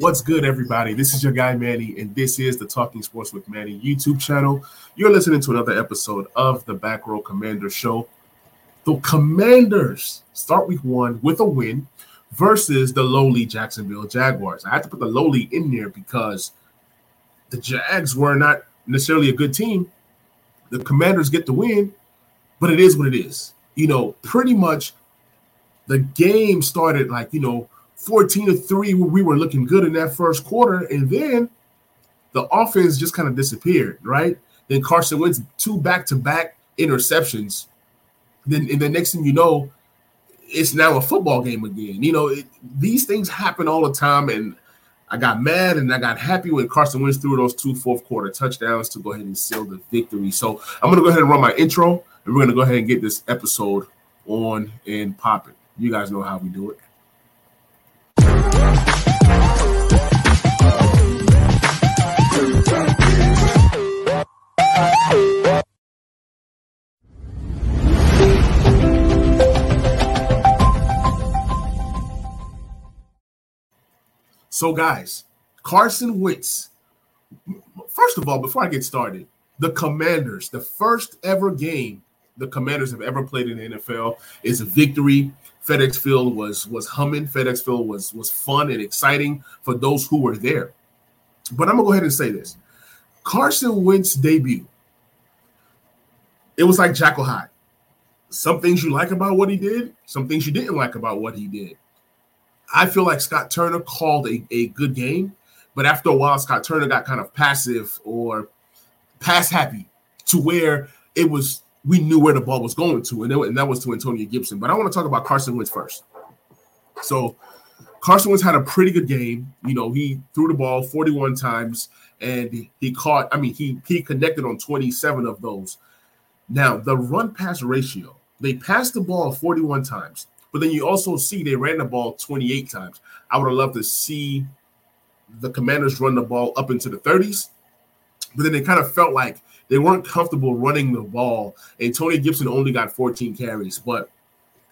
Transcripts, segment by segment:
What's good, everybody? This is your guy Manny, and this is the Talking Sports with Manny YouTube channel. You're listening to another episode of the Back Row Commander Show. The Commanders start week one with a win versus the lowly Jacksonville Jaguars. I had to put the lowly in there because the Jags were not necessarily a good team. The Commanders get the win, but it is what it is. You know, pretty much the game started like, you know, 14 to 3 we were looking good in that first quarter. And then the offense just kind of disappeared right? Then Carson Wentz two back-to-back interceptions. Then and the next thing you know it's now a football game again. You know it, these things happen all the time and i got mad and i got happy when Carson Wentz through those two fourth quarter touchdowns to go ahead and seal the victory. So i'm going to go ahead and run my intro and we're going to go ahead and get this episode on and popping. You guys know how we do it so, guys, Carson Wentz. First of all, before I get started, the Commanders, the first ever game the Commanders have ever played in the NFL is a victory. FedEx Field was was humming. FedEx Field was was fun and exciting for those who were there. But I'm gonna go ahead and say this: Carson Wentz debut. It was like Jekyll Hyde. Some things you like about what he did, some things you didn't like about what he did. I feel like Scott Turner called a, a good game, but after a while, Scott Turner got kind of passive or pass happy to where it was we knew where the ball was going to, and, it, and that was to Antonio Gibson. But I want to talk about Carson Wentz first. So Carson Wentz had a pretty good game. You know, he threw the ball 41 times and he caught, I mean, he he connected on 27 of those. Now, the run pass ratio, they passed the ball 41 times, but then you also see they ran the ball 28 times. I would have loved to see the commanders run the ball up into the 30s, but then they kind of felt like they weren't comfortable running the ball. And Tony Gibson only got 14 carries, but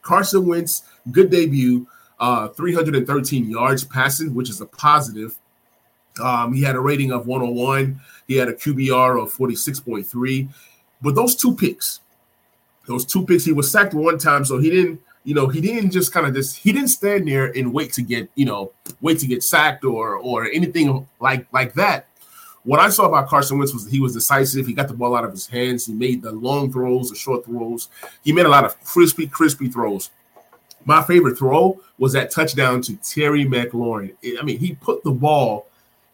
Carson Wentz, good debut, uh, 313 yards passing, which is a positive. Um, he had a rating of 101. He had a QBR of 46.3. But those two picks, those two picks, he was sacked one time, so he didn't, you know, he didn't just kind of just he didn't stand there and wait to get, you know, wait to get sacked or or anything like like that. What I saw about Carson Wentz was he was decisive. He got the ball out of his hands. He made the long throws, the short throws. He made a lot of crispy, crispy throws. My favorite throw was that touchdown to Terry McLaurin. I mean, he put the ball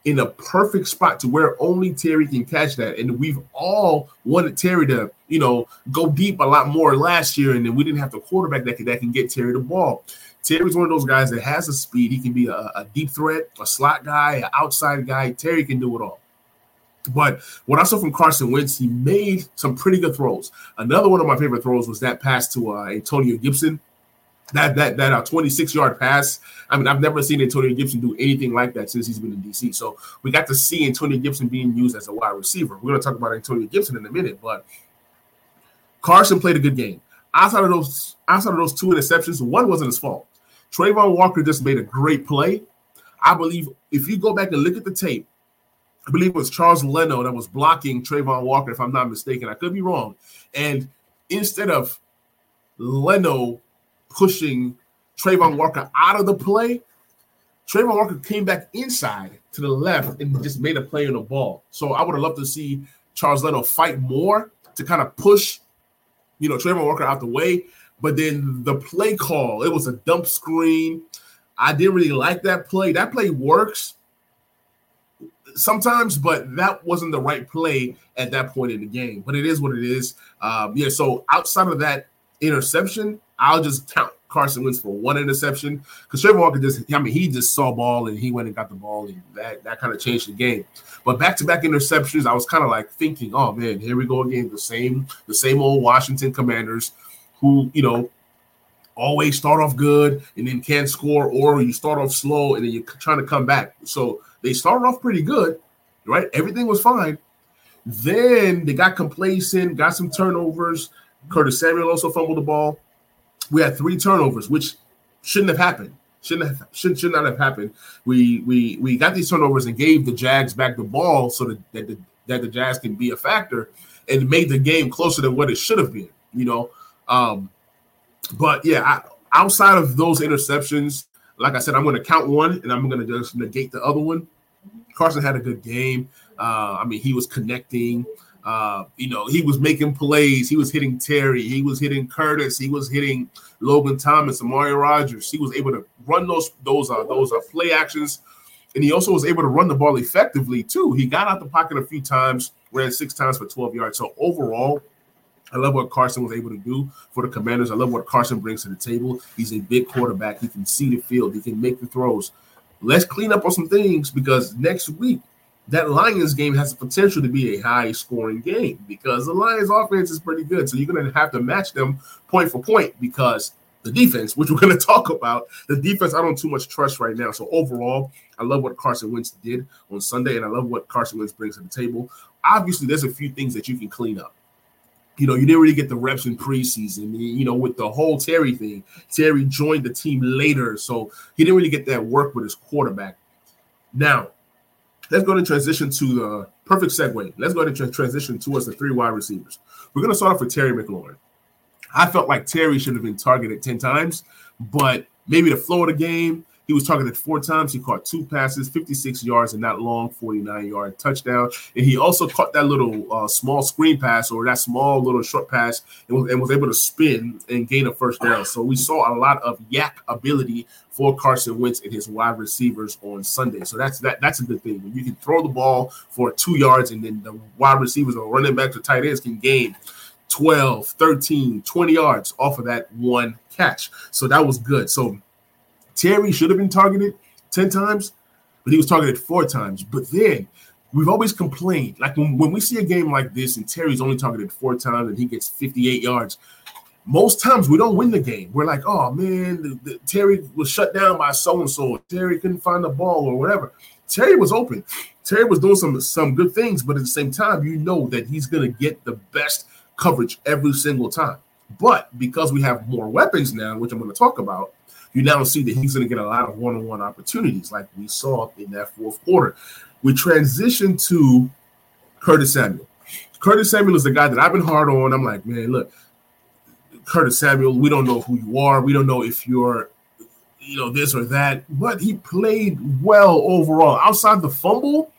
in a perfect spot to where only Terry can catch that. And we've all wanted Terry to, you know, go deep a lot more last year, and then we didn't have the quarterback that can, that can get Terry the ball. Terry's one of those guys that has a speed. He can be a, a deep threat, a slot guy, an outside guy. Terry can do it all. But what I saw from Carson Wentz, he made some pretty good throws. Another one of my favorite throws was that pass to uh, Antonio Gibson. That that that uh, 26 yard pass. I mean, I've never seen Antonio Gibson do anything like that since he's been in DC. So we got to see Antonio Gibson being used as a wide receiver. We're going to talk about Antonio Gibson in a minute, but Carson played a good game. Outside of those, outside of those two interceptions, one wasn't his fault. Travon Walker just made a great play. I believe if you go back and look at the tape, I believe it was Charles Leno that was blocking Travon Walker, if I'm not mistaken. I could be wrong. And instead of Leno pushing Travon Walker out of the play, Travon Walker came back inside to the left and just made a play on the ball. So I would have loved to see Charles Leno fight more to kind of push, you know, Travon Walker out the way. But then the play call, it was a dump screen. I didn't really like that play. That play works sometimes, but that wasn't the right play at that point in the game. But it is what it is. Um, yeah. So outside of that interception, I'll just count Carson Wentz for one interception because Trevor Walker just, I mean, he just saw ball and he went and got the ball, and that that kind of changed the game. But back to back interceptions, I was kind of like thinking, oh man, here we go again, the same the same old Washington Commanders, who you know always start off good and then can't score, or you start off slow and then you're trying to come back. So they started off pretty good, right? Everything was fine. Then they got complacent, got some turnovers. Curtis Samuel also fumbled the ball. We had three turnovers, which shouldn't have happened. Shouldn't have, should should not have happened. We we we got these turnovers and gave the Jags back the ball so that that the, that the Jags can be a factor and made the game closer than what it should have been. You know, um, but yeah, I, outside of those interceptions, like I said, I'm going to count one and I'm going to just negate the other one. Carson had a good game. Uh, I mean, he was connecting. Uh, you know, he was making plays. He was hitting Terry. He was hitting Curtis. He was hitting Logan Thomas, Armani Rogers. He was able to run those those uh, those uh, play actions, and he also was able to run the ball effectively too. He got out the pocket a few times, ran six times for 12 yards. So overall, I love what Carson was able to do for the Commanders. I love what Carson brings to the table. He's a big quarterback. He can see the field. He can make the throws. Let's clean up on some things because next week that Lions game has the potential to be a high scoring game because the Lions offense is pretty good. So you're going to have to match them point for point because the defense, which we're going to talk about, the defense I don't too much trust right now. So overall, I love what Carson Wentz did on Sunday, and I love what Carson Wentz brings to the table. Obviously, there's a few things that you can clean up. You know, you didn't really get the reps in preseason. You know, with the whole Terry thing, Terry joined the team later, so he didn't really get that work with his quarterback. Now, let's go to transition to the perfect segue. Let's go to transition towards the three wide receivers. We're going to start off with Terry McLaurin. I felt like Terry should have been targeted 10 times, but maybe the flow of the game, he was targeted four times. He caught two passes, 56 yards, and that long 49 yard touchdown. And he also caught that little uh, small screen pass or that small little short pass and was, and was, able to spin and gain a first down. So we saw a lot of YAC ability for Carson Wentz and his wide receivers on Sunday. So that's that that's a good thing. When you can throw the ball for two yards and then the wide receivers or running back to tight ends can gain 12, 13, 20 yards off of that one catch. So that was good. So Terry should have been targeted 10 times, but he was targeted four times. But then we've always complained like when, when we see a game like this and Terry's only targeted four times and he gets 58 yards, most times we don't win the game. We're like, oh man, the, the, Terry was shut down by so and so. Terry couldn't find the ball or whatever. Terry was open. Terry was doing some some good things, but at the same time, you know that he's going to get the best coverage every single time. But because we have more weapons now, which I'm going to talk about, you now see that he's going to get a lot of one-on-one opportunities, like we saw in that fourth quarter. We transition to Curtis Samuel. Curtis Samuel is the guy that I've been hard on. I'm like, man, look, Curtis Samuel, we don't know who you are. We don't know if you're, you know, this or that, but he played well overall. Outside the fumble,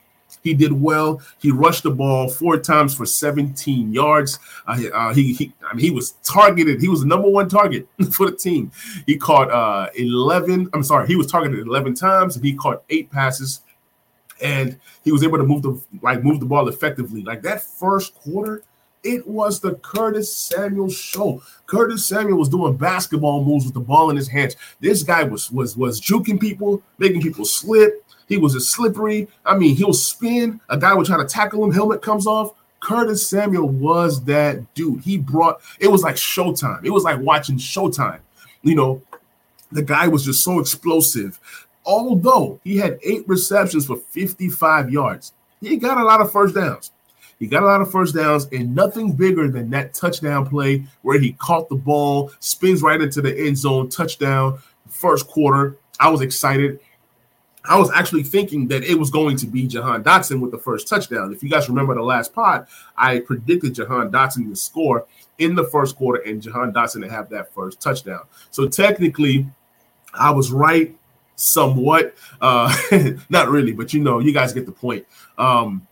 he did well. He rushed the ball four times for 17 yards. Uh, uh, he, he, I mean, he was targeted. He was the number one target for the team. He caught uh, 11. I'm sorry, he was targeted 11 times, and he caught eight passes. And he was able to move the like move the ball effectively. Like that first quarter, it was the Curtis Samuel show. Curtis Samuel was doing basketball moves with the ball in his hands. This guy was was was juking people, making people slip. He was a slippery. I mean, he'll spin. A guy would try to tackle him. Helmet comes off. Curtis Samuel was that dude. He brought it was like Showtime. It was like watching Showtime. You know, the guy was just so explosive. Although he had eight receptions for 55 yards, he got a lot of first downs. He got a lot of first downs and nothing bigger than that touchdown play where he caught the ball, spins right into the end zone, touchdown, first quarter. I was excited. I was actually thinking that it was going to be Jahan Dotson with the first touchdown. If you guys remember the last pod, I predicted Jahan Dotson to score in the first quarter and Jahan Dotson to have that first touchdown. So technically, I was right somewhat. Uh, not really, but you know, you guys get the point. Um,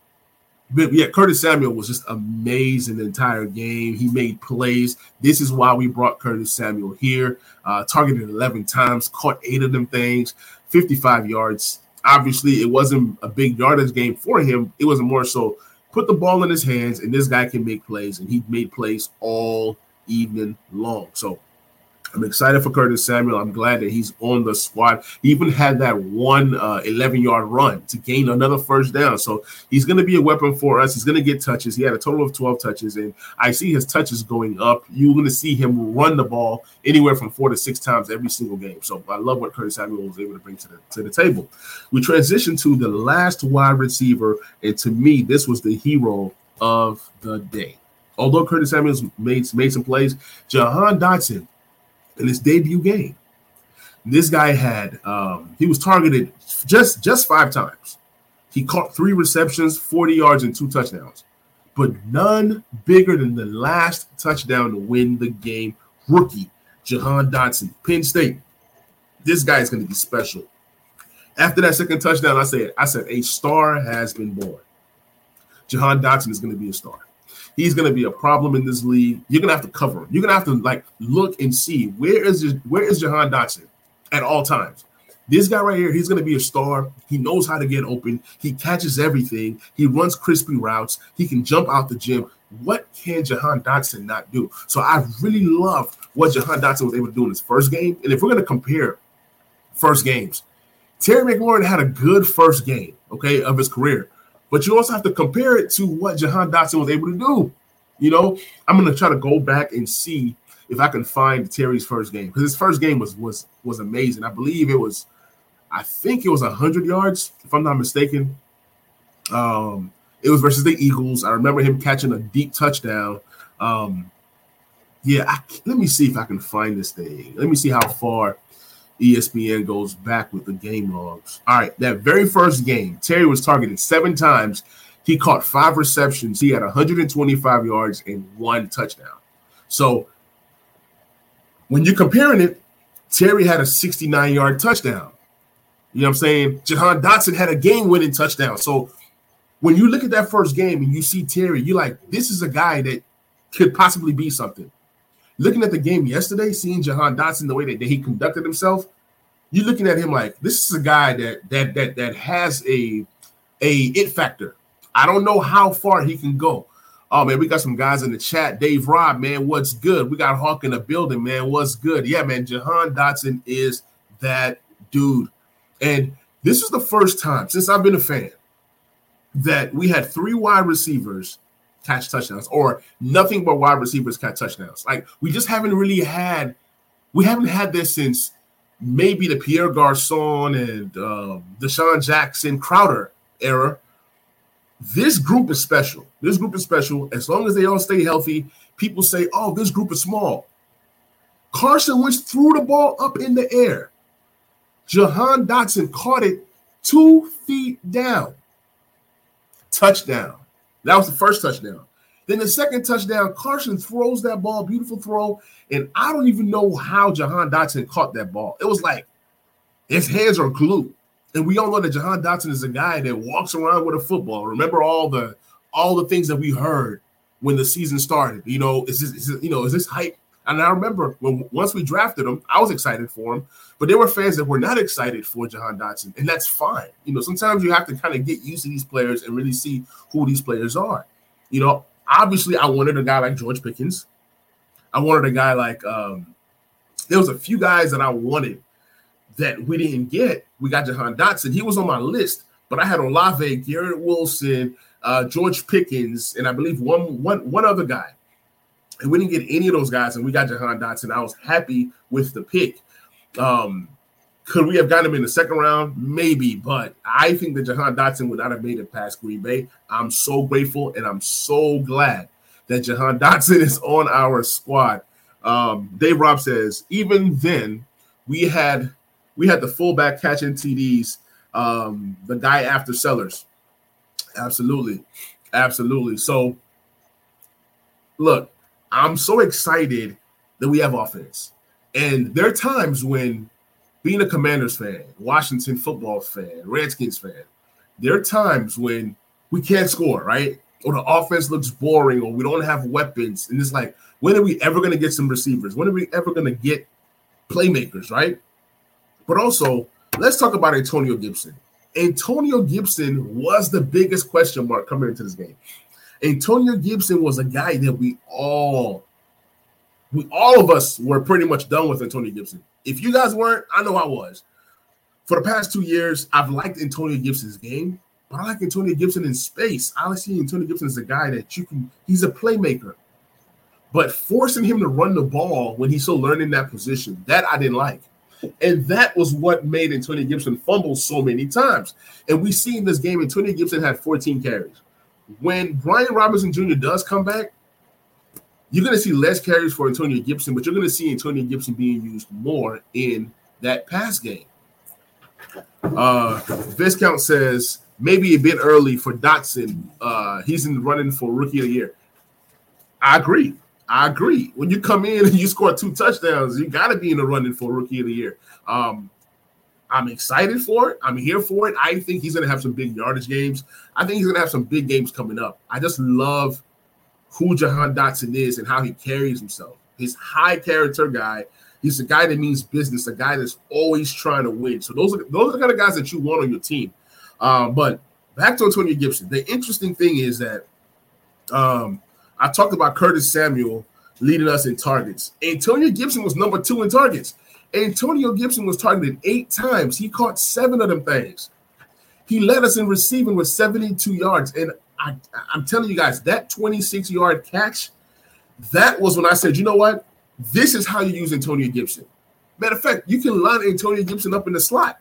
but yeah, Curtis Samuel was just amazing the entire game. He made plays. This is why we brought Curtis Samuel here. Uh, targeted 11 times, caught eight of them things. 55 yards. Obviously, it wasn't a big yardage game for him. It was more so put the ball in his hands, and this guy can make plays, and he made plays all evening long. So I'm excited for Curtis Samuel. I'm glad that he's on the squad. He even had that one uh, 11 yard run to gain another first down. So he's going to be a weapon for us. He's going to get touches. He had a total of 12 touches, and I see his touches going up. You're going to see him run the ball anywhere from four to six times every single game. So I love what Curtis Samuel was able to bring to the to the table. We transition to the last wide receiver, and to me, this was the hero of the day. Although Curtis Samuels made, made some plays, Jahan Dotson in his debut game. This guy had um, he was targeted just just five times. He caught three receptions, 40 yards, and two touchdowns, but none bigger than the last touchdown to win the game. Rookie Jahan Dotson, Penn State. This guy is going to be special. After that second touchdown, I said, I said, a star has been born. Jahan Dotson is going to be a star. He's going to be a problem in this league. You're going to have to cover him. You're going to have to like look and see where is where is Jahan Dotson at all times. This guy right here, he's going to be a star. He knows how to get open. He catches everything. He runs crispy routes. He can jump out the gym. What can Jahan Dotson not do? So I really love what Jahan Dotson was able to do in his first game. And if we're going to compare first games, Terry McLaurin had a good first game, okay, of his career. But you also have to compare it to what Jahan Dotson was able to do. You know, I'm to try to go back and see if I can find Terry's first game because his first game was was was amazing. I believe it was I think it was 100 yards, if I'm not mistaken. Um, it was versus the Eagles. I remember him catching a deep touchdown. Um, yeah, I, let me see if I can find this thing. Let me see how far ESPN goes back with the game logs. All right, that very first game, Terry was targeted seven times. He caught five receptions. He had 125 yards and one touchdown. So when you're comparing it, Terry had a 69 yard touchdown. You know what I'm saying? Jahan Dotson had a game winning touchdown. So when you look at that first game and you see Terry, you're like, this is a guy that could possibly be something. Looking at the game yesterday, seeing Jahan Dotson the way that, that he conducted himself, you're looking at him like this is a guy that that that that has a a it factor. I don't know how far he can go. Oh man, we got some guys in the chat. Dave Rob, man, what's good? We got Hawk in the building, man. What's good? Yeah, man. Jahan Dotson is that dude. And this is the first time since I've been a fan that we had three wide receivers catch touchdowns or nothing but wide receivers catch touchdowns. Like we just haven't really had, we haven't had this since maybe the Pierre Garcon and um, DeSean Jackson Crowder era. This group is special. This group is special. As long as they all stay healthy, people say, oh, this group is small. Carson Wentz threw the ball up in the air. Jahan Dotson caught it two feet down. Touchdown. That was the first touchdown. Then the second touchdown, Carson throws that ball, beautiful throw. And I don't even know how Jahan Dotson caught that ball. It was like his hands are glued. And we all know that Jahan Dotson is a guy that walks around with a football. Remember all the all the things that we heard when the season started. You know, is this, is this you know, is this hype? And I remember when once we drafted him, I was excited for him, but there were fans that were not excited for Jahan Dotson, and that's fine. You know, sometimes you have to kind of get used to these players and really see who these players are. You know, obviously, I wanted a guy like George Pickens. I wanted a guy like um, there was a few guys that I wanted that we didn't get. We got Jahan Dotson. He was on my list, but I had Olave, Garrett Wilson, uh, George Pickens, and I believe one one one other guy. And we didn't get any of those guys, and we got Jahan Dotson. I was happy with the pick. Um, could we have gotten him in the second round? Maybe, but I think that Jahan Dotson would not have made it past Green Bay. I'm so grateful and I'm so glad that Jahan Dotson is on our squad. Um, Dave Rob says, even then, we had we had the fullback catching TDs, um, the guy after Sellers. Absolutely, absolutely. So, look, I'm so excited that we have offense. And there are times when being a Commanders fan, Washington football fan, Redskins fan, there are times when we can't score, right? Or the offense looks boring, or we don't have weapons. And it's like, when are we ever going to get some receivers? When are we ever going to get playmakers, right? But also, let's talk about Antonio Gibson. Antonio Gibson was the biggest question mark coming into this game. Antonio Gibson was a guy that we all, we all of us were pretty much done with Antonio Gibson. If you guys weren't, I know I was. For the past two years, I've liked Antonio Gibson's game, but I like Antonio Gibson in space. I like seeing Antonio Gibson as a guy that you can, he's a playmaker. But forcing him to run the ball when he's still learning that position, that I didn't like. And that was what made Antonio Gibson fumble so many times. And we see in this game, Antonio Gibson had 14 carries when Brian Robinson Jr. does come back, you're going to see less carries for Antonio Gibson, but you're going to see Antonio Gibson being used more in that pass game. Uh, Viscount says maybe a bit early for Dotson. Uh, he's in running for rookie of the year. I agree. I agree. When you come in and you score two touchdowns, you got to be in the running for rookie of the year. Um, I'm excited for it. I'm here for it. I think he's going to have some big yardage games. I think he's going to have some big games coming up. I just love who Jahan Dotson is and how he carries himself. He's high character guy. He's a guy that means business, a guy that's always trying to win. So those are those are the kind of guys that you want on your team. Um, but back to Antonio Gibson. The interesting thing is that um, I talked about Curtis Samuel leading us in targets. Antonio Gibson was number two in targets. Antonio Gibson was targeted eight times. He caught seven of them things. He led us in receiving with 72 yards. And I, I'm telling you guys, that 26 yard catch, that was when I said, you know what? This is how you use Antonio Gibson. Matter of fact, you can line Antonio Gibson up in the slot.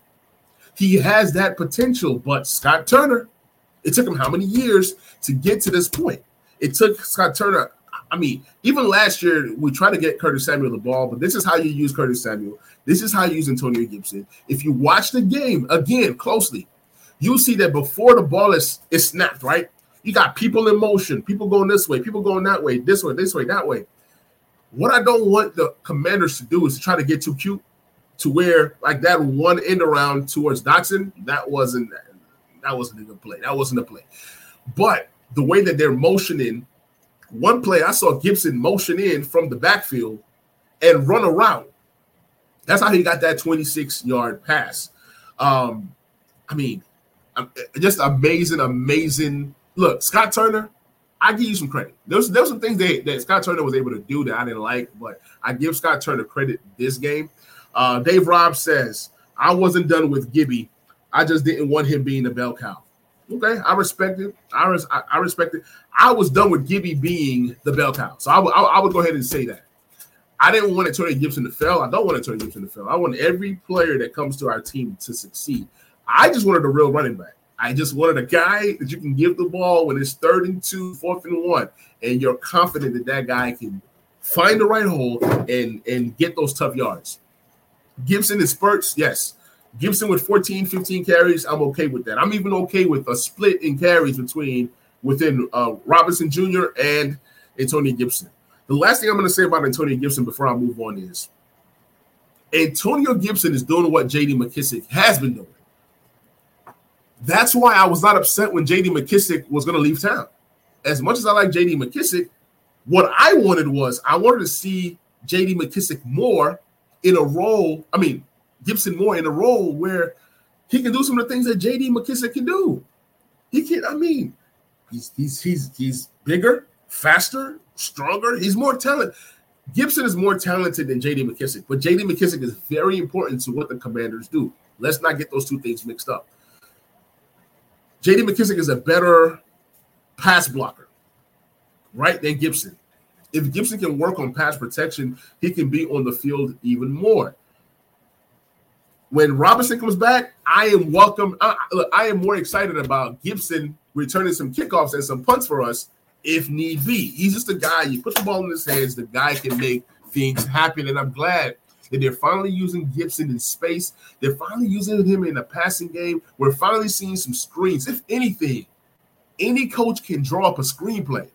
He has that potential, but Scott Turner, it took him how many years to get to this point? It took Scott Turner. I mean, even last year, we tried to get Curtis Samuel the ball, but this is how you use Curtis Samuel. This is how you use Antonio Gibson. If you watch the game again closely, you'll see that before the ball is, is snapped, right? You got people in motion, people going this way, people going that way, this way, this way, that way. What I don't want the commanders to do is to try to get too cute to where like that one end around towards Dotson, that wasn't that wasn't even a good play. That wasn't a play. But the way that they're motioning, one play I saw Gibson motion in from the backfield and run around. That's how he got that 26 yard pass. Um, I mean, just amazing, amazing. Look, Scott Turner, I give you some credit. There's there's some things that, that Scott Turner was able to do that I didn't like, but I give Scott Turner credit this game. Uh, Dave Robb says, I wasn't done with Gibby. I just didn't want him being a bell cow. Okay, I respect it. I, res- I, respect it. I was done with Gibby being the bell cow. So I, would go ahead and say that. I didn't want Antonio Gibson to fail. I don't want Antonio Gibson to fail. I want every player that comes to our team to succeed. I just wanted a real running back. I just wanted a guy that you can give the ball when it's third and two, fourth and one, and you're confident that that guy can find the right hole and and get those tough yards. Gibson in spurts, yes. Gibson with 14, 15 carries, I'm okay with that. I'm even okay with a split in carries between within uh, Robinson Jr. and Antonio Gibson. The last thing I'm going to say about Antonio Gibson before I move on is Antonio Gibson is doing what JD McKissic has been doing. That's why I was not upset when JD McKissic was going to leave town. As much as I like JD McKissic, what I wanted was I wanted to see JD McKissic more in a role. I mean, Gibson more in a role where he can do some of the things that JD McKissic can do. He can, I mean, he's he's he's he's bigger, faster, stronger. He's more talented. Gibson is more talented than JD McKissic, but JD McKissic is very important to what the commanders do. Let's not get those two things mixed up. JD McKissic is a better pass blocker, right, than Gibson. If Gibson can work on pass protection, he can be on the field even more. When Robinson comes back, I am welcome. Uh, I, I am more excited about Gibson returning some kickoffs and some punts for us if need be. He's just a guy, you put the ball in his hands, the guy can make things happen. And I'm glad that they're finally using Gibson in space. They're finally using him in a passing game. We're finally seeing some screens. If anything, any coach can draw up a screenplay.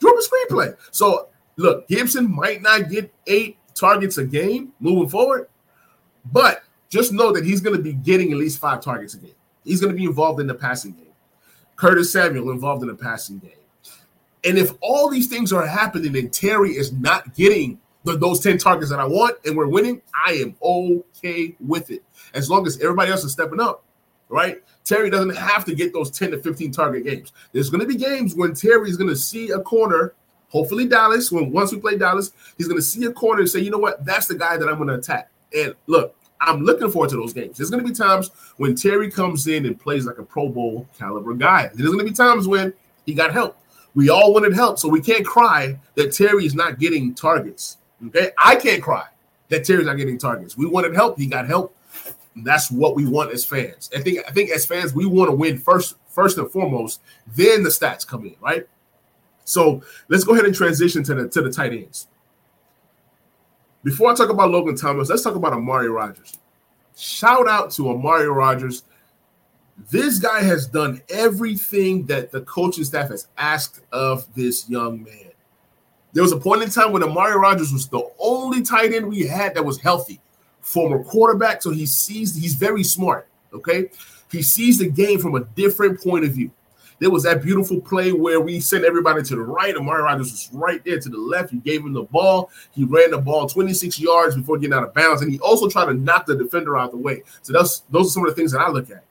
Draw up a screenplay. So look, Gibson might not get eight targets a game moving forward, but just know that he's going to be getting at least five targets a game. He's going to be involved in the passing game. Curtis Samuel involved in the passing game. And if all these things are happening and Terry is not getting the, those 10 targets that I want and we're winning, I am okay with it. As long as everybody else is stepping up, right? Terry doesn't have to get those 10 to 15 target games. There's going to be games when Terry is going to see a corner, hopefully Dallas, when once we play Dallas, he's going to see a corner and say, you know what, that's the guy that I'm going to attack. And look, I'm looking forward to those games. There's going to be times when Terry comes in and plays like a Pro Bowl caliber guy. There's going to be times when he got help. We all wanted help, so we can't cry that Terry is not getting targets. Okay, I can't cry that Terry's not getting targets. We wanted help; he got help. That's what we want as fans. I think. I think as fans, we want to win first, first and foremost. Then the stats come in, right? So let's go ahead and transition to the to the tight ends. Before I talk about Logan Thomas, let's talk about Armani Rogers. Shout out to Armani Rogers. This guy has done everything that the coaching staff has asked of this young man. There was a point in time when Armani Rogers was the only tight end we had that was healthy, former quarterback. So he sees he's very smart. Okay, he sees the game from a different point of view. There was that beautiful play where we sent everybody to the right. Armani Rogers was right there to the left. He gave him the ball. He ran the ball 26 yards before getting out of bounds, and he also tried to knock the defender out of the way. So that's those are some of the things that I look at.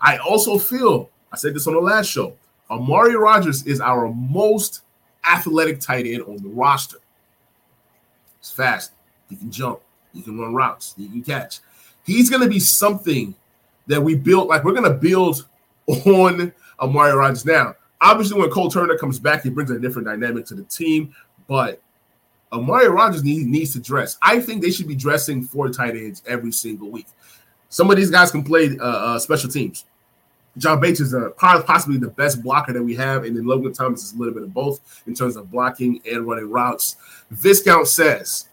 I also feel I said this on the last show. Armani Rogers is our most athletic tight end on the roster. He's fast. He can jump. He can run routes. He can catch. He's going to be something that we built. Like we're going to build on Armani Rogers now. Obviously, when Cole Turner comes back, he brings a different dynamic to the team. But Armani Rogers needs, needs to dress. I think they should be dressing four tight ends every single week. Some of these guys can play uh, uh, special teams. John Bates is a, possibly the best blocker that we have, and then Logan Thomas is a little bit of both in terms of blocking and running routes. Viscount says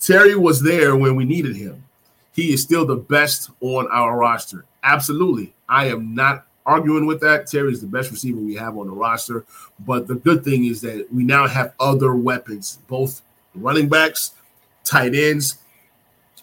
Terry was there when we needed him. He is still the best on our roster. Absolutely. I am not arguing with that. Terry is the best receiver we have on the roster. But the good thing is that we now have other weapons, both running backs, tight ends.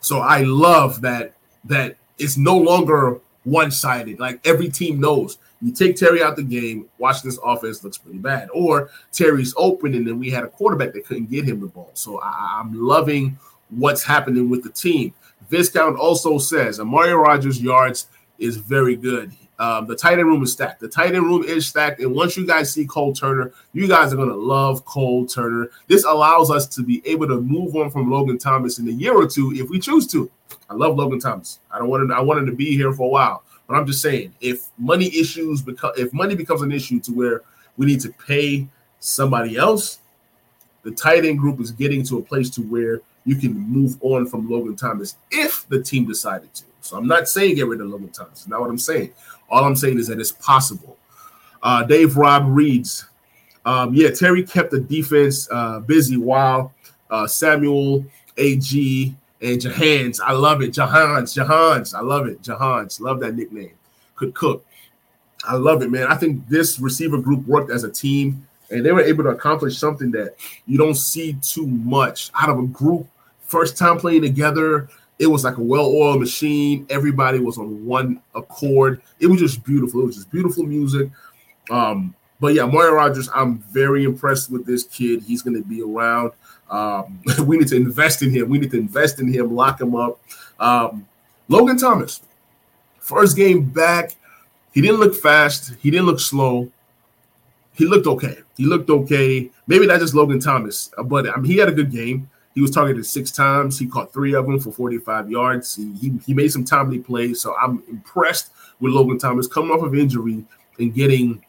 So I love that that it's no longer one-sided. Like every team knows you take Terry out the game, watch this offense looks pretty bad. Or Terry's open, and then we had a quarterback that couldn't get him the ball. So I, I'm loving what's happening with the team. Viscount also says Armani Rogers' yards is very good. Um, the tight end room is stacked. The tight end room is stacked. And once you guys see Cole Turner, you guys are going to love Cole Turner. This allows us to be able to move on from Logan Thomas in a year or two if we choose to. I love Logan Thomas. I don't want him. I want him to be here for a while. But I'm just saying, if money issues become, if money becomes an issue to where we need to pay somebody else, the tight end group is getting to a place to where you can move on from Logan Thomas if the team decided to. So I'm not saying get rid of Logan Thomas. Not what I'm saying. All I'm saying is that it's possible. Uh, Dave Rob reads, um, yeah, Terry kept the defense uh, busy while uh, Samuel, AG, and Jahans, I love it. Jahans, Jahans, I love it. Jahans, love that nickname. Could cook. I love it, man. I think this receiver group worked as a team and they were able to accomplish something that you don't see too much out of a group. First time playing together, it was like a well-oiled machine. Everybody was on one accord. It was just beautiful. It was just beautiful music. Um, but yeah, Mario Rogers, I'm very impressed with this kid. He's going to be around. Um, we need to invest in him. We need to invest in him, lock him up. Um, Logan Thomas, first game back, he didn't look fast. He didn't look slow. He looked okay. He looked okay. Maybe not just Logan Thomas, but I mean, he had a good game. He was targeted six times. He caught three of them for 45 yards. He, he, he made some timely plays. So I'm impressed with Logan Thomas coming off of injury and getting,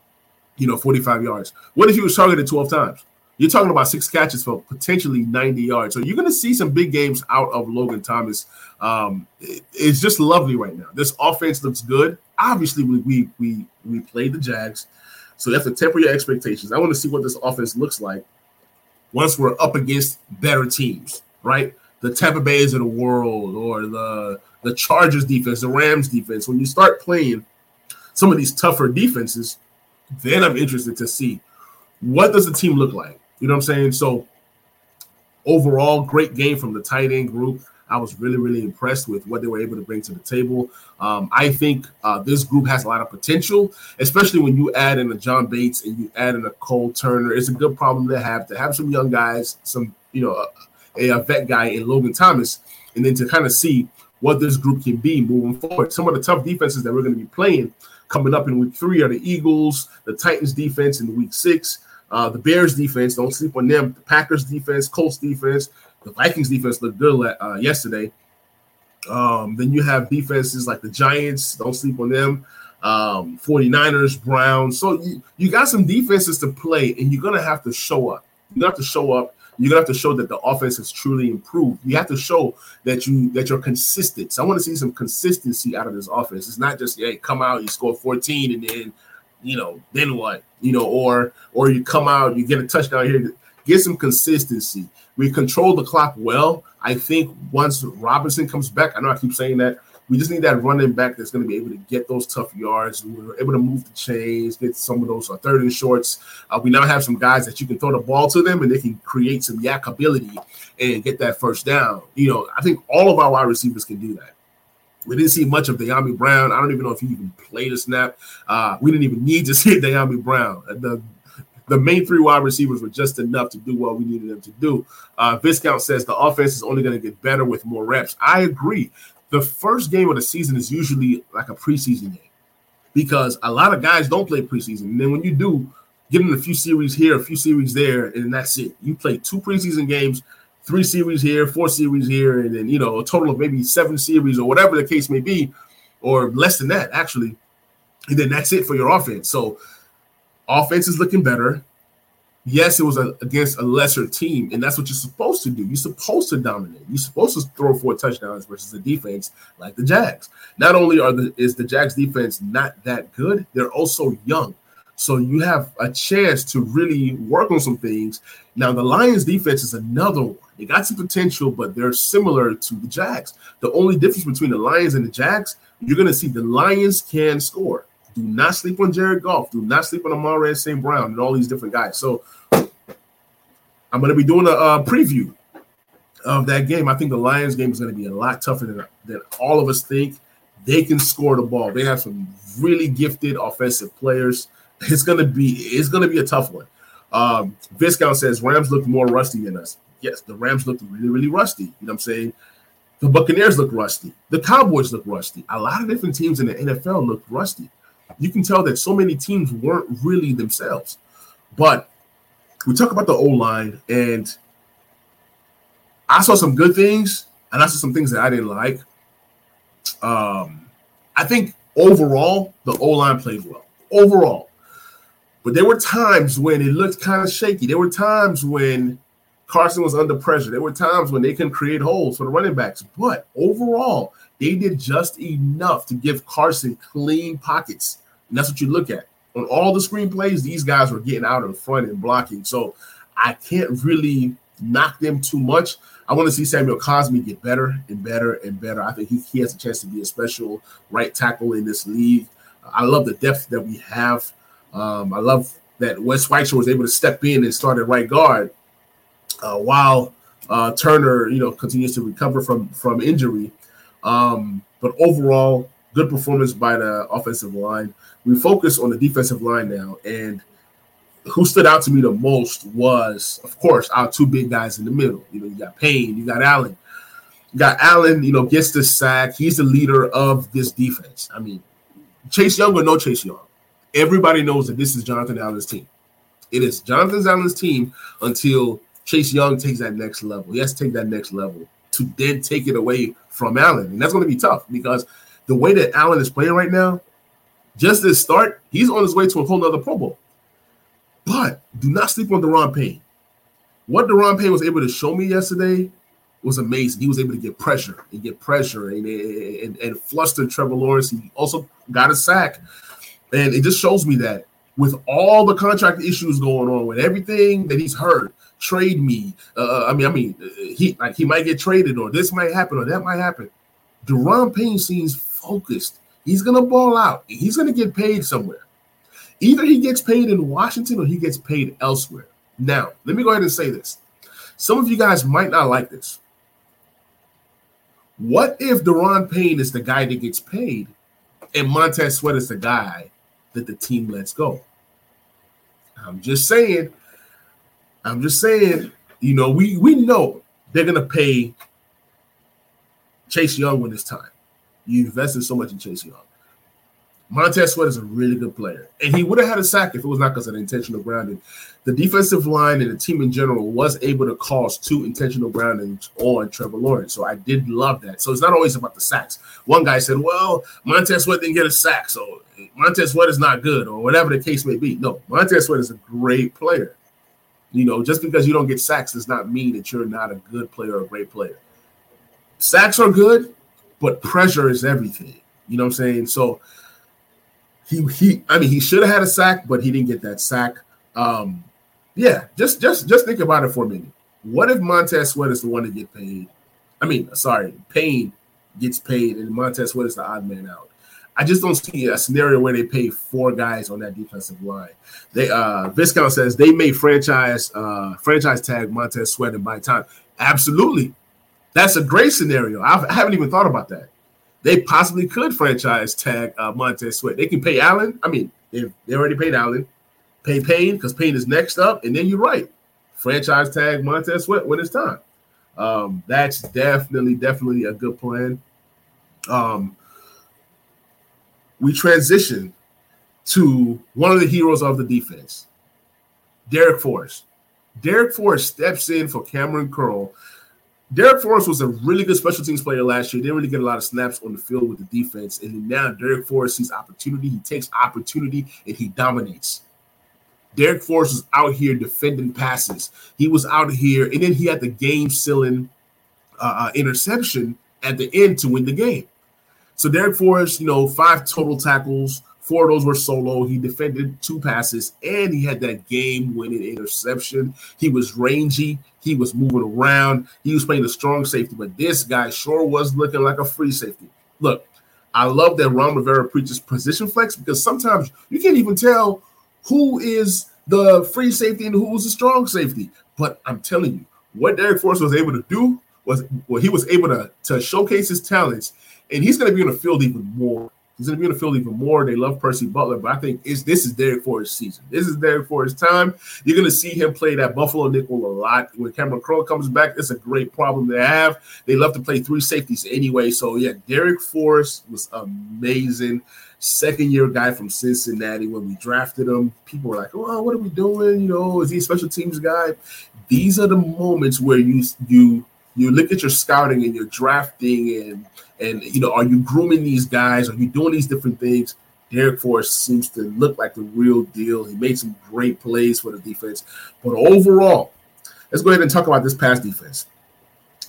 you know, 45 yards. What if he was targeted 12 times? You're talking about six catches for potentially 90 yards. So you're going to see some big games out of Logan Thomas. Um, it, it's just lovely right now. This offense looks good. Obviously, we we we we played the Jags, so you have to temper your expectations. I want to see what this offense looks like once we're up against better teams, right? The Tampa Bays of the world, or the the Chargers defense, the Rams defense. When you start playing some of these tougher defenses, then I'm interested to see what does the team look like. You know what I'm saying? So overall, great game from the tight end group. I was really, really impressed with what they were able to bring to the table. Um, I think uh, this group has a lot of potential, especially when you add in a John Bates and you add in a Cole Turner. It's a good problem to have to have some young guys, some you know, a, a vet guy in Logan Thomas, and then to kind of see what this group can be moving forward. Some of the tough defenses that we're going to be playing coming up in week three are the Eagles, the Titans defense in week six. Uh, the Bears defense, don't sleep on them. The Packers defense, Colts defense, the Vikings defense looked good uh, yesterday. Um, then you have defenses like the Giants, don't sleep on them. Um, 49ers, Browns. So you, you got some defenses to play, and you're gonna have to show up. You're going to have to show up. You're gonna have to show that the offense has truly improved. You have to show that you that you're consistent. So I want to see some consistency out of this offense. It's not just hey, come out, you score 14, and then you know, then what? You know, or or you come out, you get a touchdown here, get some consistency. We control the clock well. I think once Robinson comes back, I know I keep saying that. We just need that running back that's going to be able to get those tough yards. We're able to move the chains, get some of those uh, third and shorts. Uh, we now have some guys that you can throw the ball to them and they can create some YAC ability and get that first down. You know, I think all of our wide receivers can do that. We didn't see much of Dyami Brown. I don't even know if he even played a snap. Uh, we didn't even need to see Dyami Brown. The the main three wide receivers were just enough to do what we needed them to do. Uh, Viscount says the offense is only going to get better with more reps. I agree. The first game of the season is usually like a preseason game because a lot of guys don't play preseason. And then when you do, get in a few series here, a few series there, and that's it. You play two preseason games, three series here, four series here, and then you know a total of maybe seven series or whatever the case may be, or less than that actually. And then that's it for your offense. So offense is looking better. Yes, it was a, against a lesser team, and that's what you're supposed to do. You're supposed to dominate. You're supposed to throw four touchdowns versus a defense like the Jags. Not only are the is the Jags defense not that good, they're also young. So you have a chance to really work on some things. Now, the Lions defense is another one. They got some potential, but they're similar to the Jags. The only difference between the Lions and the Jags, you're going to see the Lions can score. Do not sleep on Jared Goff. Do not sleep on Amon-Ra St. Brown and all these different guys. So I'm going to be doing a, a, preview of that game. I think the Lions game is going to be a lot tougher than, than all of us think. They can score the ball. They have some really gifted offensive players. It's going to be it's going to be a tough one. Um, Viscount says Rams look more rusty than us. Yes, the Rams look really really rusty. You know what I'm saying? The Buccaneers look rusty. The Cowboys look rusty. A lot of different teams in the NFL look rusty you can tell that so many teams weren't really themselves. But we talk about the O line, and I saw some good things, and I saw some things that I didn't like. Um, I think overall the O line played well. Overall, but there were times when it looked kind of shaky. There were times when Carson was under pressure. There were times when they couldn't create holes for the running backs. But overall, they did just enough to give Carson clean pockets. And that's what you look at. On all the screenplays, these guys were getting out in front and blocking. So I can't really knock them too much. I want to see Samuel Cosmi get better and better and better. I think he, he has a chance to be a special right tackle in this league. I love the depth that we have. Um, I love that Wes Schweitzer was able to step in and start at right guard uh, while uh, Turner, you know, continues to recover from from injury. Um, but overall, good performance by the offensive line. We focus on the defensive line now, and who stood out to me the most was, of course, our two big guys in the middle. You know, you got Payne, you got Allen. You got Allen, you know, gets the sack. He's the leader of this defense. I mean, Chase Young or no Chase Young, everybody knows that this is Jonathan Allen's team. It is Jonathan Allen's team until Chase Young takes that next level. He has to take that next level to then take it away from Allen. And that's going to be tough because the way that Allen is playing right now, just this start, he's on his way to a whole nother Pro Bowl. But do not sleep on Daron Payne. What Daron Payne was able to show me yesterday was amazing. He was able to get pressure and get pressure and, and, and fluster Trevor Lawrence. He also got a sack. And it just shows me that with all the contract issues going on, with everything that he's heard, trade me. Uh, I mean, I mean, he like he might get traded, or this might happen, or that might happen. Daron Payne seems focused. He's gonna ball out. He's gonna get paid somewhere. Either he gets paid in Washington or he gets paid elsewhere. Now, let me go ahead and say this. Some of you guys might not like this. What if Daron Payne is the guy that gets paid and Montez Sweat is the guy that the team lets go? I'm just saying. I'm just saying, you know, we we know they're gonna pay Chase Young when it's time. You invested so much in Chase Young. Montez Sweat is a really good player, and he would have had a sack if it was not because of the intentional grounding. The defensive line and the team in general was able to cause two intentional groundings on Trevor Lawrence. So I did love that. So it's not always about the sacks. One guy said, "Well, Montez Sweat didn't get a sack, so Montez Sweat is not good," or whatever the case may be. No, Montez Sweat is a great player. You know, just because you don't get sacks does not mean that you're not a good player or a great player. Sacks are good, but pressure is everything. You know what I'm saying? So he he I mean he should have had a sack, but he didn't get that sack. Um, yeah, just just just think about it for a minute. What if Montez Sweat is the one to get paid I mean, sorry, Payne gets paid, and Montez Sweat is the odd man out. I just don't see a scenario where they pay four guys on that defensive line. They uh Viscount says they may franchise uh franchise tag Montez Sweat and buy time. Absolutely. That's a great scenario. I've, I have not even thought about that. They possibly could franchise tag uh, Montez Sweat. They can pay Allen. I mean, they they already paid Allen. Pay Payne because Payne is next up, and then you're right. Franchise tag Montez Sweat when it's time. Um, that's definitely, definitely a good plan. Um, we transition to one of the heroes of the defense, Darrick Forrest. Darrick Forrest steps in for Kamren Curl. Darrick Forrest was a really good special teams player last year. Didn't really get a lot of snaps on the field with the defense. And now Darrick Forrest sees opportunity. He takes opportunity and he dominates. Darrick Forrest was out here defending passes. He was out here, and then he had the game sealing uh, uh, interception at the end to win the game. So Darrick Forrest, you know, five total tackles, four of those were solo. He defended two passes, and he had that game-winning interception. He was rangy. He was moving around. He was playing a strong safety, but this guy sure was looking like a free safety. Look, I love that Ron Rivera preaches position flex because sometimes you can't even tell who is the free safety and who was the strong safety. But I'm telling you, what Darrick Forrest was able to do was well, he was able to, to showcase his talents, and he's going to be on the field even more. He's going to be on the field even more. They love Percy Butler, but I think this is Darrick Forrest's season. This is Darrick Forrest's time. You're going to see him play that Buffalo nickel a lot. When Kamren Curl comes back, it's a great problem to have. They love to play three safeties anyway. So, yeah, Darrick Forrest was amazing second year guy from Cincinnati when we drafted him. People were like, "Oh, what are we doing? You know, is he a special teams guy?" These are the moments where you you you look at your scouting and your drafting and and you know, are you grooming these guys? Are you doing these different things? Darrick Forrest seems to look like the real deal. He made some great plays for the defense, but overall, let's go ahead and talk about this pass defense.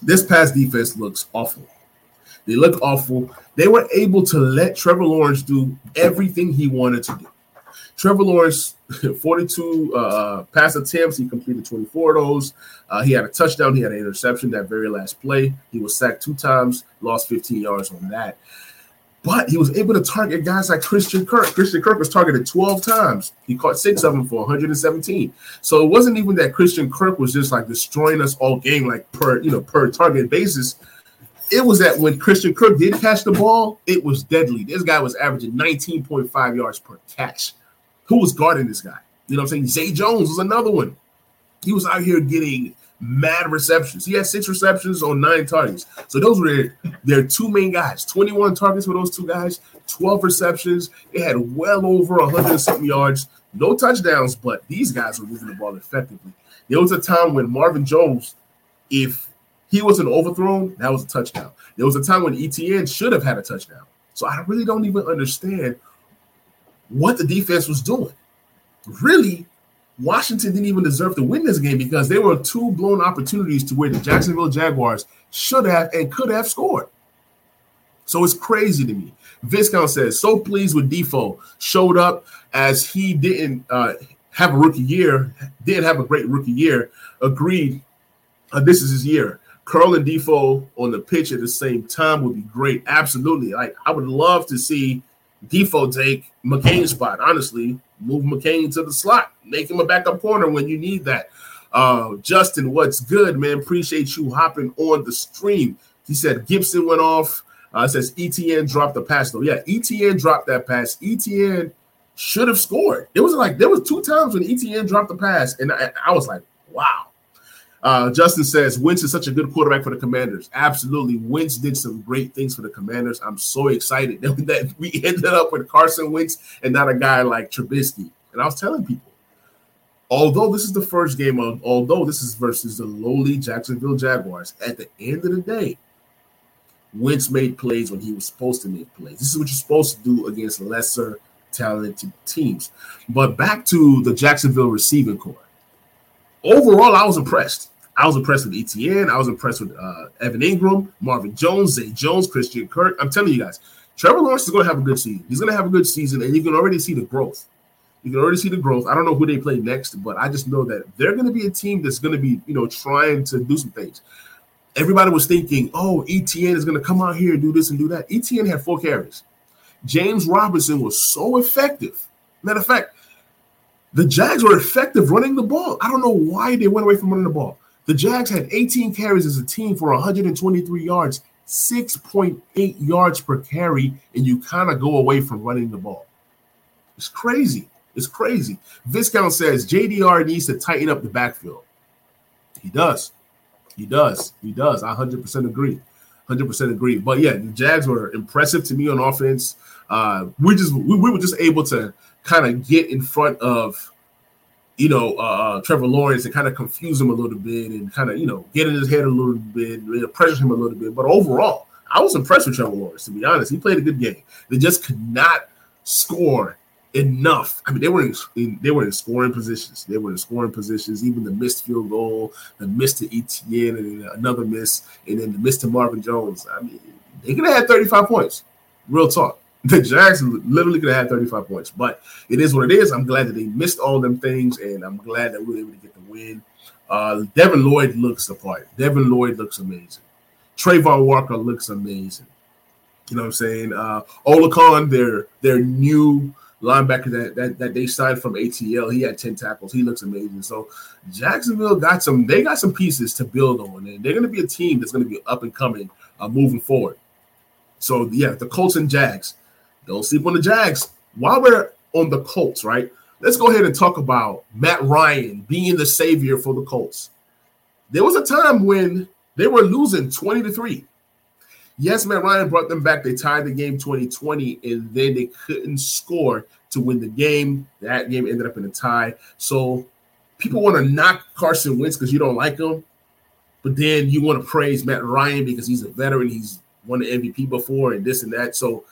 This pass defense looks awful. They look awful. They were able to let Trevor Lawrence do everything he wanted to do. Trevor Lawrence, 42 uh, pass attempts. He completed 24 of those. Uh, he had a touchdown. He had an interception that very last play. He was sacked two times, lost 15 yards on that. But he was able to target guys like Christian Kirk. Christian Kirk was targeted 12 times. He caught six of them for 117. So it wasn't even that Christian Kirk was just like destroying us all game, like per you know per target basis it was that when Christian Kirk did catch the ball, it was deadly. This guy was averaging 19.5 yards per catch. Who was guarding this guy? You know what I'm saying? Zay Jones was another one. He was out here getting mad receptions. He had six receptions on nine targets. So those were their, two main guys. 21 targets for those two guys, 12 receptions. They had well over 100 something yards. No touchdowns, but these guys were moving the ball effectively. There was a time when Marvin Jones, if he wasn't overthrown, that was a touchdown. There was a time when ETN should have had a touchdown. So I really don't even understand what the defense was doing. Really, Washington didn't even deserve to win this game because there were two blown opportunities to where the Jacksonville Jaguars should have and could have scored. So it's crazy to me. Viscount says, so pleased with DeFo. Showed up as he didn't uh, have a rookie year, didn't have a great rookie year. Agreed. Uh, this is his year. Curl and DeFo on the pitch at the same time would be great. Absolutely. Like I would love to see DeFo take McCain's spot. Honestly, move McCain to the slot, make him a backup corner when you need that. Uh, Justin, what's good, man? Appreciate you hopping on the stream. He said Gibson went off. Uh, says ETN dropped the pass though. Yeah, ETN dropped that pass. ETN should have scored. It was like there was two times when ETN dropped the pass, and I, I was like, wow, uh, Justin says Wentz is such a good quarterback for the Commanders. Absolutely, Wentz did some great things for the Commanders. I'm so excited that we ended up with Carson Wentz and not a guy like Trubisky. And I was telling people, although this is the first game of, although this is versus the lowly Jacksonville Jaguars, at the end of the day, Wentz made plays when he was supposed to make plays. This is what you're supposed to do against lesser talented teams. But back to the Jacksonville receiving corps. Overall, I was impressed. I was impressed with ETN. I was impressed with uh, Evan Engram, Marvin Jones, Zay Jones, Christian Kirk. I'm telling you guys, Trevor Lawrence is going to have a good season. He's going to have a good season, and you can already see the growth. You can already see the growth. I don't know who they play next, but I just know that they're going to be a team that's going to be, you know, trying to do some things. everybody was thinking, oh, ETN is going to come out here and do this and do that. ETN had four carries. James Robinson was so effective. Matter of fact, the Jags were effective running the ball. I don't know why they went away from running the ball. The Jags had 18 carries as a team for 123 yards, 6.8 yards per carry, and you kind of go away from running the ball. It's crazy. It's crazy. Viscount says JDR needs to tighten up the backfield. He does. He does. He does. I 100% agree. 100% agree. But yeah, the Jags were impressive to me on offense. Uh, we just we, we were just able to kind of get in front of you know, uh, uh, Trevor Lawrence and kind of confuse him a little bit and kind of, you know, get in his head a little bit, pressure him a little bit. But overall, I was impressed with Trevor Lawrence, to be honest. He played a good game. They just could not score enough. I mean, they were in, in, they were in scoring positions. They were in scoring positions. Even the missed field goal, the miss to ETN, and another miss, and then the miss to Marvin Jones. I mean, they could have had 35 points. Real talk. The Jags literally could have had 35 points, but it is what it is. I'm glad that they missed all them things, and I'm glad that we were able to get the win. Uh, Devin Lloyd looks the part. Devin Lloyd looks amazing. Travon Walker looks amazing. You know what I'm saying? Uh, Oluokun, their their new linebacker that, that that they signed from ATL. He had 10 tackles. He looks amazing. So Jacksonville got some, they got some pieces to build on, and they're going to be a team that's going to be up and coming uh, moving forward. So yeah, the Colts and Jags. Don't sleep on the Jags. While we're on the Colts, right? Let's go ahead and talk about Matt Ryan being the savior for the Colts. There was a time when they were losing 20 to 3. Yes, Matt Ryan brought them back. They tied the game 2020, and then they couldn't score to win the game. That game ended up in a tie. So people want to knock Carson Wentz because you don't like him, but then you want to praise Matt Ryan because he's a veteran. He's won the MVP before and this and that. So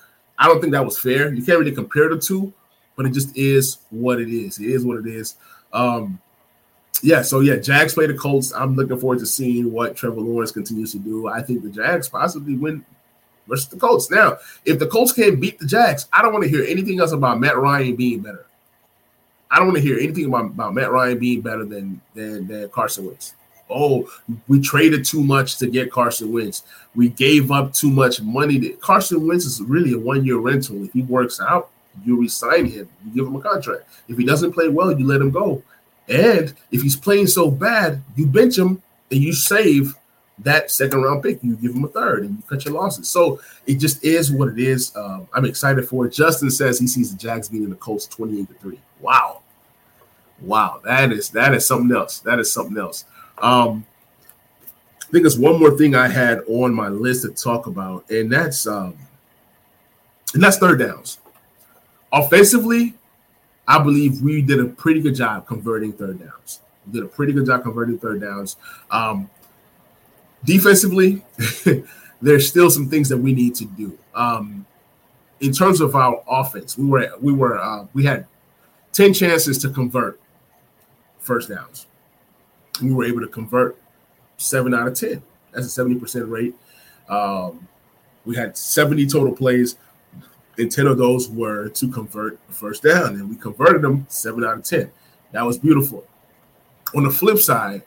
I don't think that was fair. You can't really compare the two, but it just is what it is. It is what it is. Um, yeah, so yeah, Jags play the Colts. I'm looking forward to seeing what Trevor Lawrence continues to do. I think the Jags possibly win versus the Colts. Now, if the Colts can't beat the Jags, I don't want to hear anything else about Matt Ryan being better. I don't want to hear anything about, about Matt Ryan being better than than than Carson Wentz oh, we traded too much to get Carson Wentz. We gave up too much money. To, Carson Wentz is really a one year rental. If he works out, you resign him, you give him a contract. If he doesn't play well, you let him go. And if he's playing so bad, you bench him and you save that second round pick. You give him a third and you cut your losses. So it just is what it is. Um, I'm excited for it. Justin says he sees the Jags beating the Colts 28 to 3. Wow. Wow, that is that is something else. That is something else. Um, I think there's one more thing I had on my list to talk about, and that's um, and that's third downs. Offensively, I believe we did a pretty good job converting third downs. We did a pretty good job converting third downs. Um, defensively, there's still some things that we need to do. Um, in terms of our offense, we were we were uh, we had ten chances to convert first downs we were able to convert seven out of 10. That's a 70% rate. Um, we had 70 total plays, and 10 of those were to convert first down, and we converted them seven out of 10. That was beautiful. On the flip side,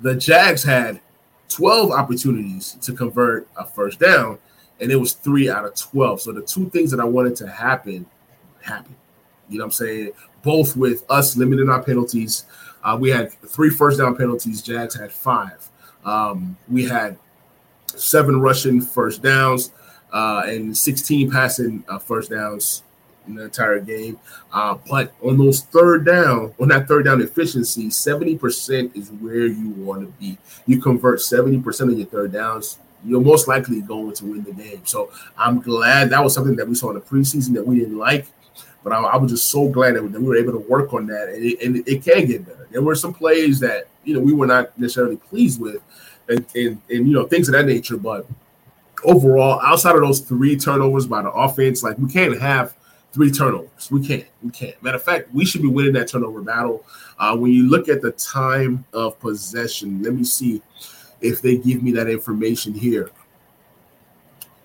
the Jags had 12 opportunities to convert a first down, and it was three out of 12. So the two things that I wanted to happen happened. You know what I'm saying? Both with us limiting our penalties uh, we had three first down penalties. Jags had five. Um, we had seven rushing first downs uh, and 16 passing uh, first downs in the entire game. Uh, but on those third down, on that third down efficiency, 70% is where you want to be. You convert 70% of your third downs, you're most likely going to win the game. So I'm glad that was something that we saw in the preseason that we didn't like. But I, I was just so glad that we were able to work on that, and it, and it can get better. There were some plays that you know we were not necessarily pleased with, and and, and you know things of that nature. But overall, outside of those three turnovers by the offense, like we can't have three turnovers. We can't. We can't. Matter of fact, we should be winning that turnover battle. Uh, when you look at the time of possession, let me see if they give me that information here.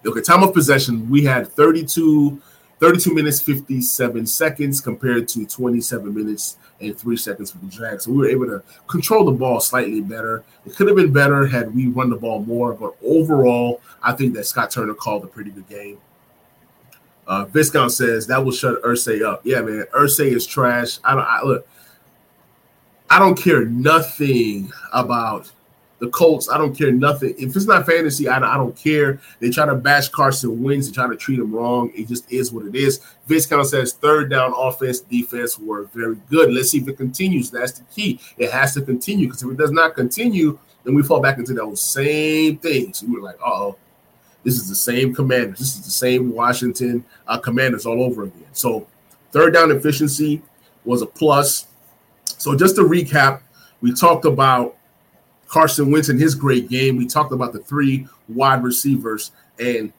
Okay, time of possession, we had 32 32 minutes, 57 seconds compared to 27 minutes and three seconds for the Jags. So we were able to control the ball slightly better. It could have been better had we run the ball more, but overall, I think that Scott Turner called a pretty good game. Uh, Viscount says that will shut Irsay up. Yeah, man, Irsay is trash. I don't I, look. I don't care nothing about the Colts. I don't care nothing. If it's not fantasy, I, I don't care. They try to bash Carson Wentz. They try to treat him wrong. It just is what it is. Viscount says third down offense, defense were very good. Let's see if it continues. That's the key. It has to continue because if it does not continue, then we fall back into those same things. We were like, oh, this is the same commanders. This is the same Washington uh, commanders all over again. So third down efficiency was a plus. So just to recap, we talked about Carson Wentz in his great game. We talked about the three wide receivers and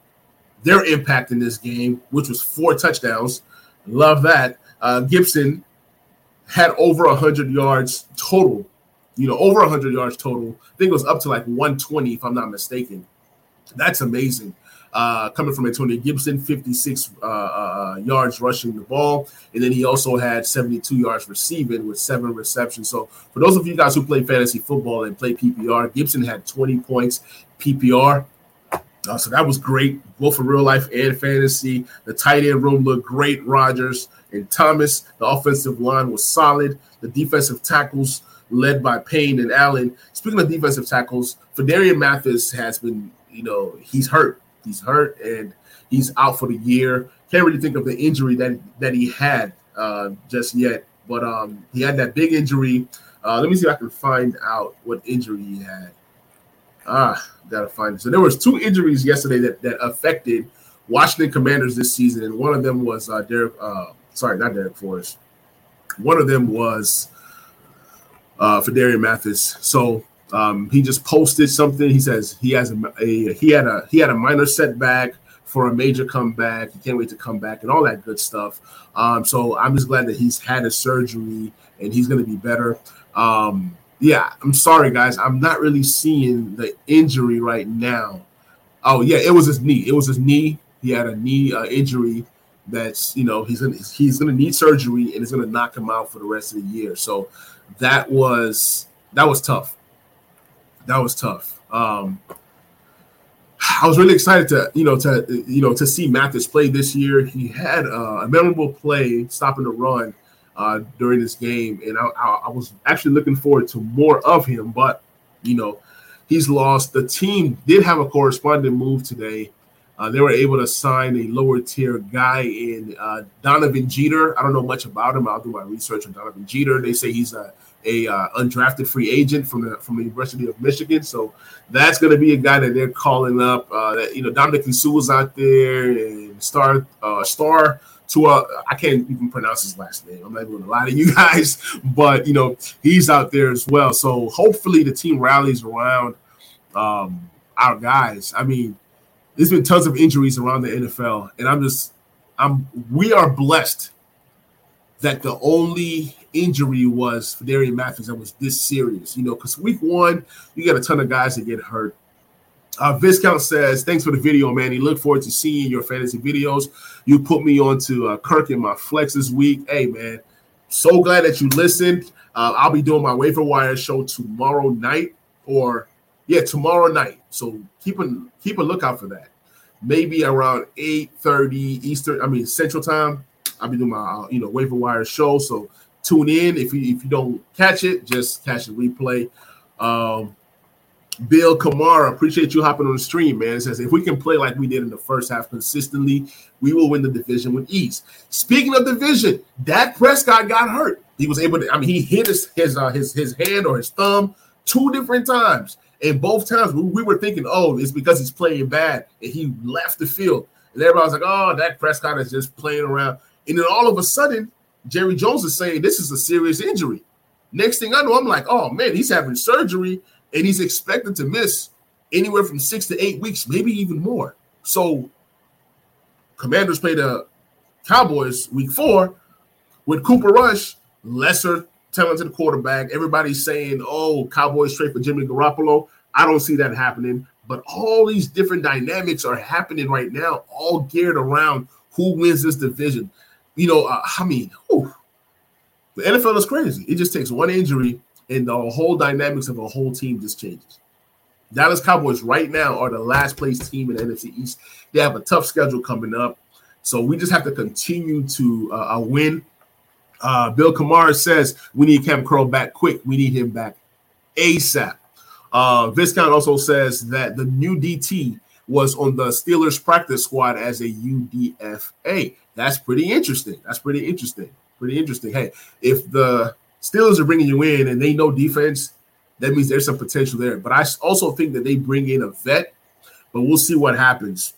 their impact in this game, which was four touchdowns. Love that. Uh, Gibson had over 100 yards total, you know, over 100 yards total. I think it was up to like 120, if I'm not mistaken. That's amazing uh, coming from Antonio Gibson, 56 uh, uh, yards rushing the ball. And then he also had 72 yards receiving with seven receptions. So, for those of you guys who play fantasy football and play PPR, Gibson had 20 points PPR. Uh, so that was great, both for real life and fantasy. The tight end room looked great. Rogers and Thomas. The offensive line was solid. The defensive tackles led by Payne and Allen. Speaking of defensive tackles, Phidarian Mathis has been, you know, he's hurt. He's hurt and he's out for the year. Can't really think of the injury that that he had uh, just yet, but um, he had that big injury. Uh, let me see if I can find out what injury he had. Ah, gotta find it. So there was two injuries yesterday that that affected Washington Commanders this season, and one of them was uh, Darrick. Uh, sorry, not Darrick Forrest. One of them was uh, Phidarian Mathis. So um, he just posted something. He says he has a, a, he had a he had a minor setback for a major comeback. He can't wait to come back and all that good stuff. Um, so I'm just glad that he's had a surgery and he's going to be better. Um, yeah, I'm sorry guys, I'm not really seeing the injury right now. Oh yeah, it was his knee. It was his knee. He had a knee uh, injury that's you know he's gonna he's gonna need surgery and it's gonna knock him out for the rest of the year. So that was that was tough that was tough. Um, I was really excited to you know to you know to see Mathis play this year. He had uh, a memorable play stopping the run uh, during this game, and I, I, I, was actually looking forward to more of him. But you know, he's lost. The team did have a corresponding move today. Uh, they were able to sign a lower tier guy in uh, Donovan Jeter. I don't know much about him. I'll do my research on Donovan Jeter. They say he's a a uh, undrafted free agent from the from the University of Michigan. So that's going to be a guy that they're calling up. Uh, that you know, Dominic was out there and Star uh, Star to uh, I can't even pronounce his last name. I'm not going to lie to you guys, but you know he's out there as well. So hopefully the team rallies around um, our guys. I mean, there's been tons of injuries around the NFL, and I'm just I'm we are blessed that the only injury was Phidarian Mathis that was this serious, you know, because week one, you got a ton of guys that get hurt. Uh, Viscount says, thanks for the video, man. He look forward to seeing your fantasy videos. You put me on to uh, Kirk in my flex this week. Hey, man, so glad that you listened. Uh, I'll be doing my waiver wire show tomorrow night, or yeah, tomorrow night. So keep a keep a lookout for that. Maybe around eight thirty Eastern. I mean Central Time. I'll be doing my uh, you know waiver wire show. So tune in. If you if you don't catch it, just catch the replay. Um, Bill Kamara, appreciate you hopping on the stream, man. It says if we can play like we did in the first half consistently, we will win the division with ease. Speaking of division, Dak Prescott got hurt. He was able to. I mean, he hit his his uh, his his hand or his thumb two different times, and both times we, we were thinking, oh, it's because he's playing bad, and he left the field. And everybody was like, oh, Dak Prescott is just playing around. And then all of a sudden, Jerry Jones is saying this is a serious injury. Next thing I know, I'm like, oh man, he's having surgery and he's expected to miss anywhere from six to eight weeks, maybe even more. So, Commanders play the Cowboys week four with Cooper Rush, lesser talented quarterback. Everybody's saying, oh, Cowboys trade for Jimmy Garoppolo. I don't see that happening. But all these different dynamics are happening right now, all geared around who wins this division. You know, uh, I mean, the NFL is crazy. It just takes one injury and the whole dynamics of a whole team just changes. Dallas Cowboys right now are the last place team in the NFC East. They have a tough schedule coming up. So we just have to continue to uh, uh win. Uh, Bill Kamara says we need Cam Curl back quick. We need him back ASAP. Uh, Viscount also says that the new DT was on the Steelers practice squad as a UDFA. That's pretty interesting. That's pretty interesting. Pretty interesting. Hey, if the Steelers are bringing you in and they know defense, that means there's some potential there. But I also think that they bring in a vet, but we'll see what happens.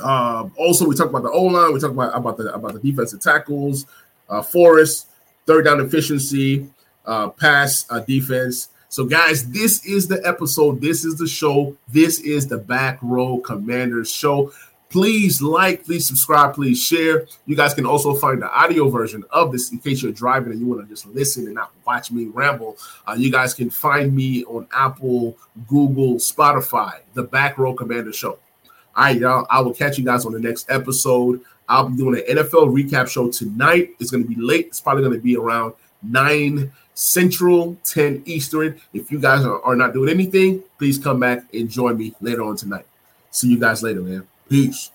Uh, also, we talked about the O line. We talked about about the about the defensive tackles, uh, Forrest, third down efficiency, uh, pass uh, defense. So, guys, this is the episode. This is the show. This is the Back Row Commanders show. Please like, please subscribe, please share. You guys can also find the audio version of this in case you're driving and you want to just listen and not watch me ramble. Uh, you guys can find me on Apple, Google, Spotify, the Back Row Commander Show. All right, y'all. I will catch you guys on the next episode. I'll be doing an NFL recap show tonight. It's going to be late. It's probably going to be around 9 Central, 10 Eastern. If you guys are, are not doing anything, please come back and join me later on tonight. See you guys later, man. Peace.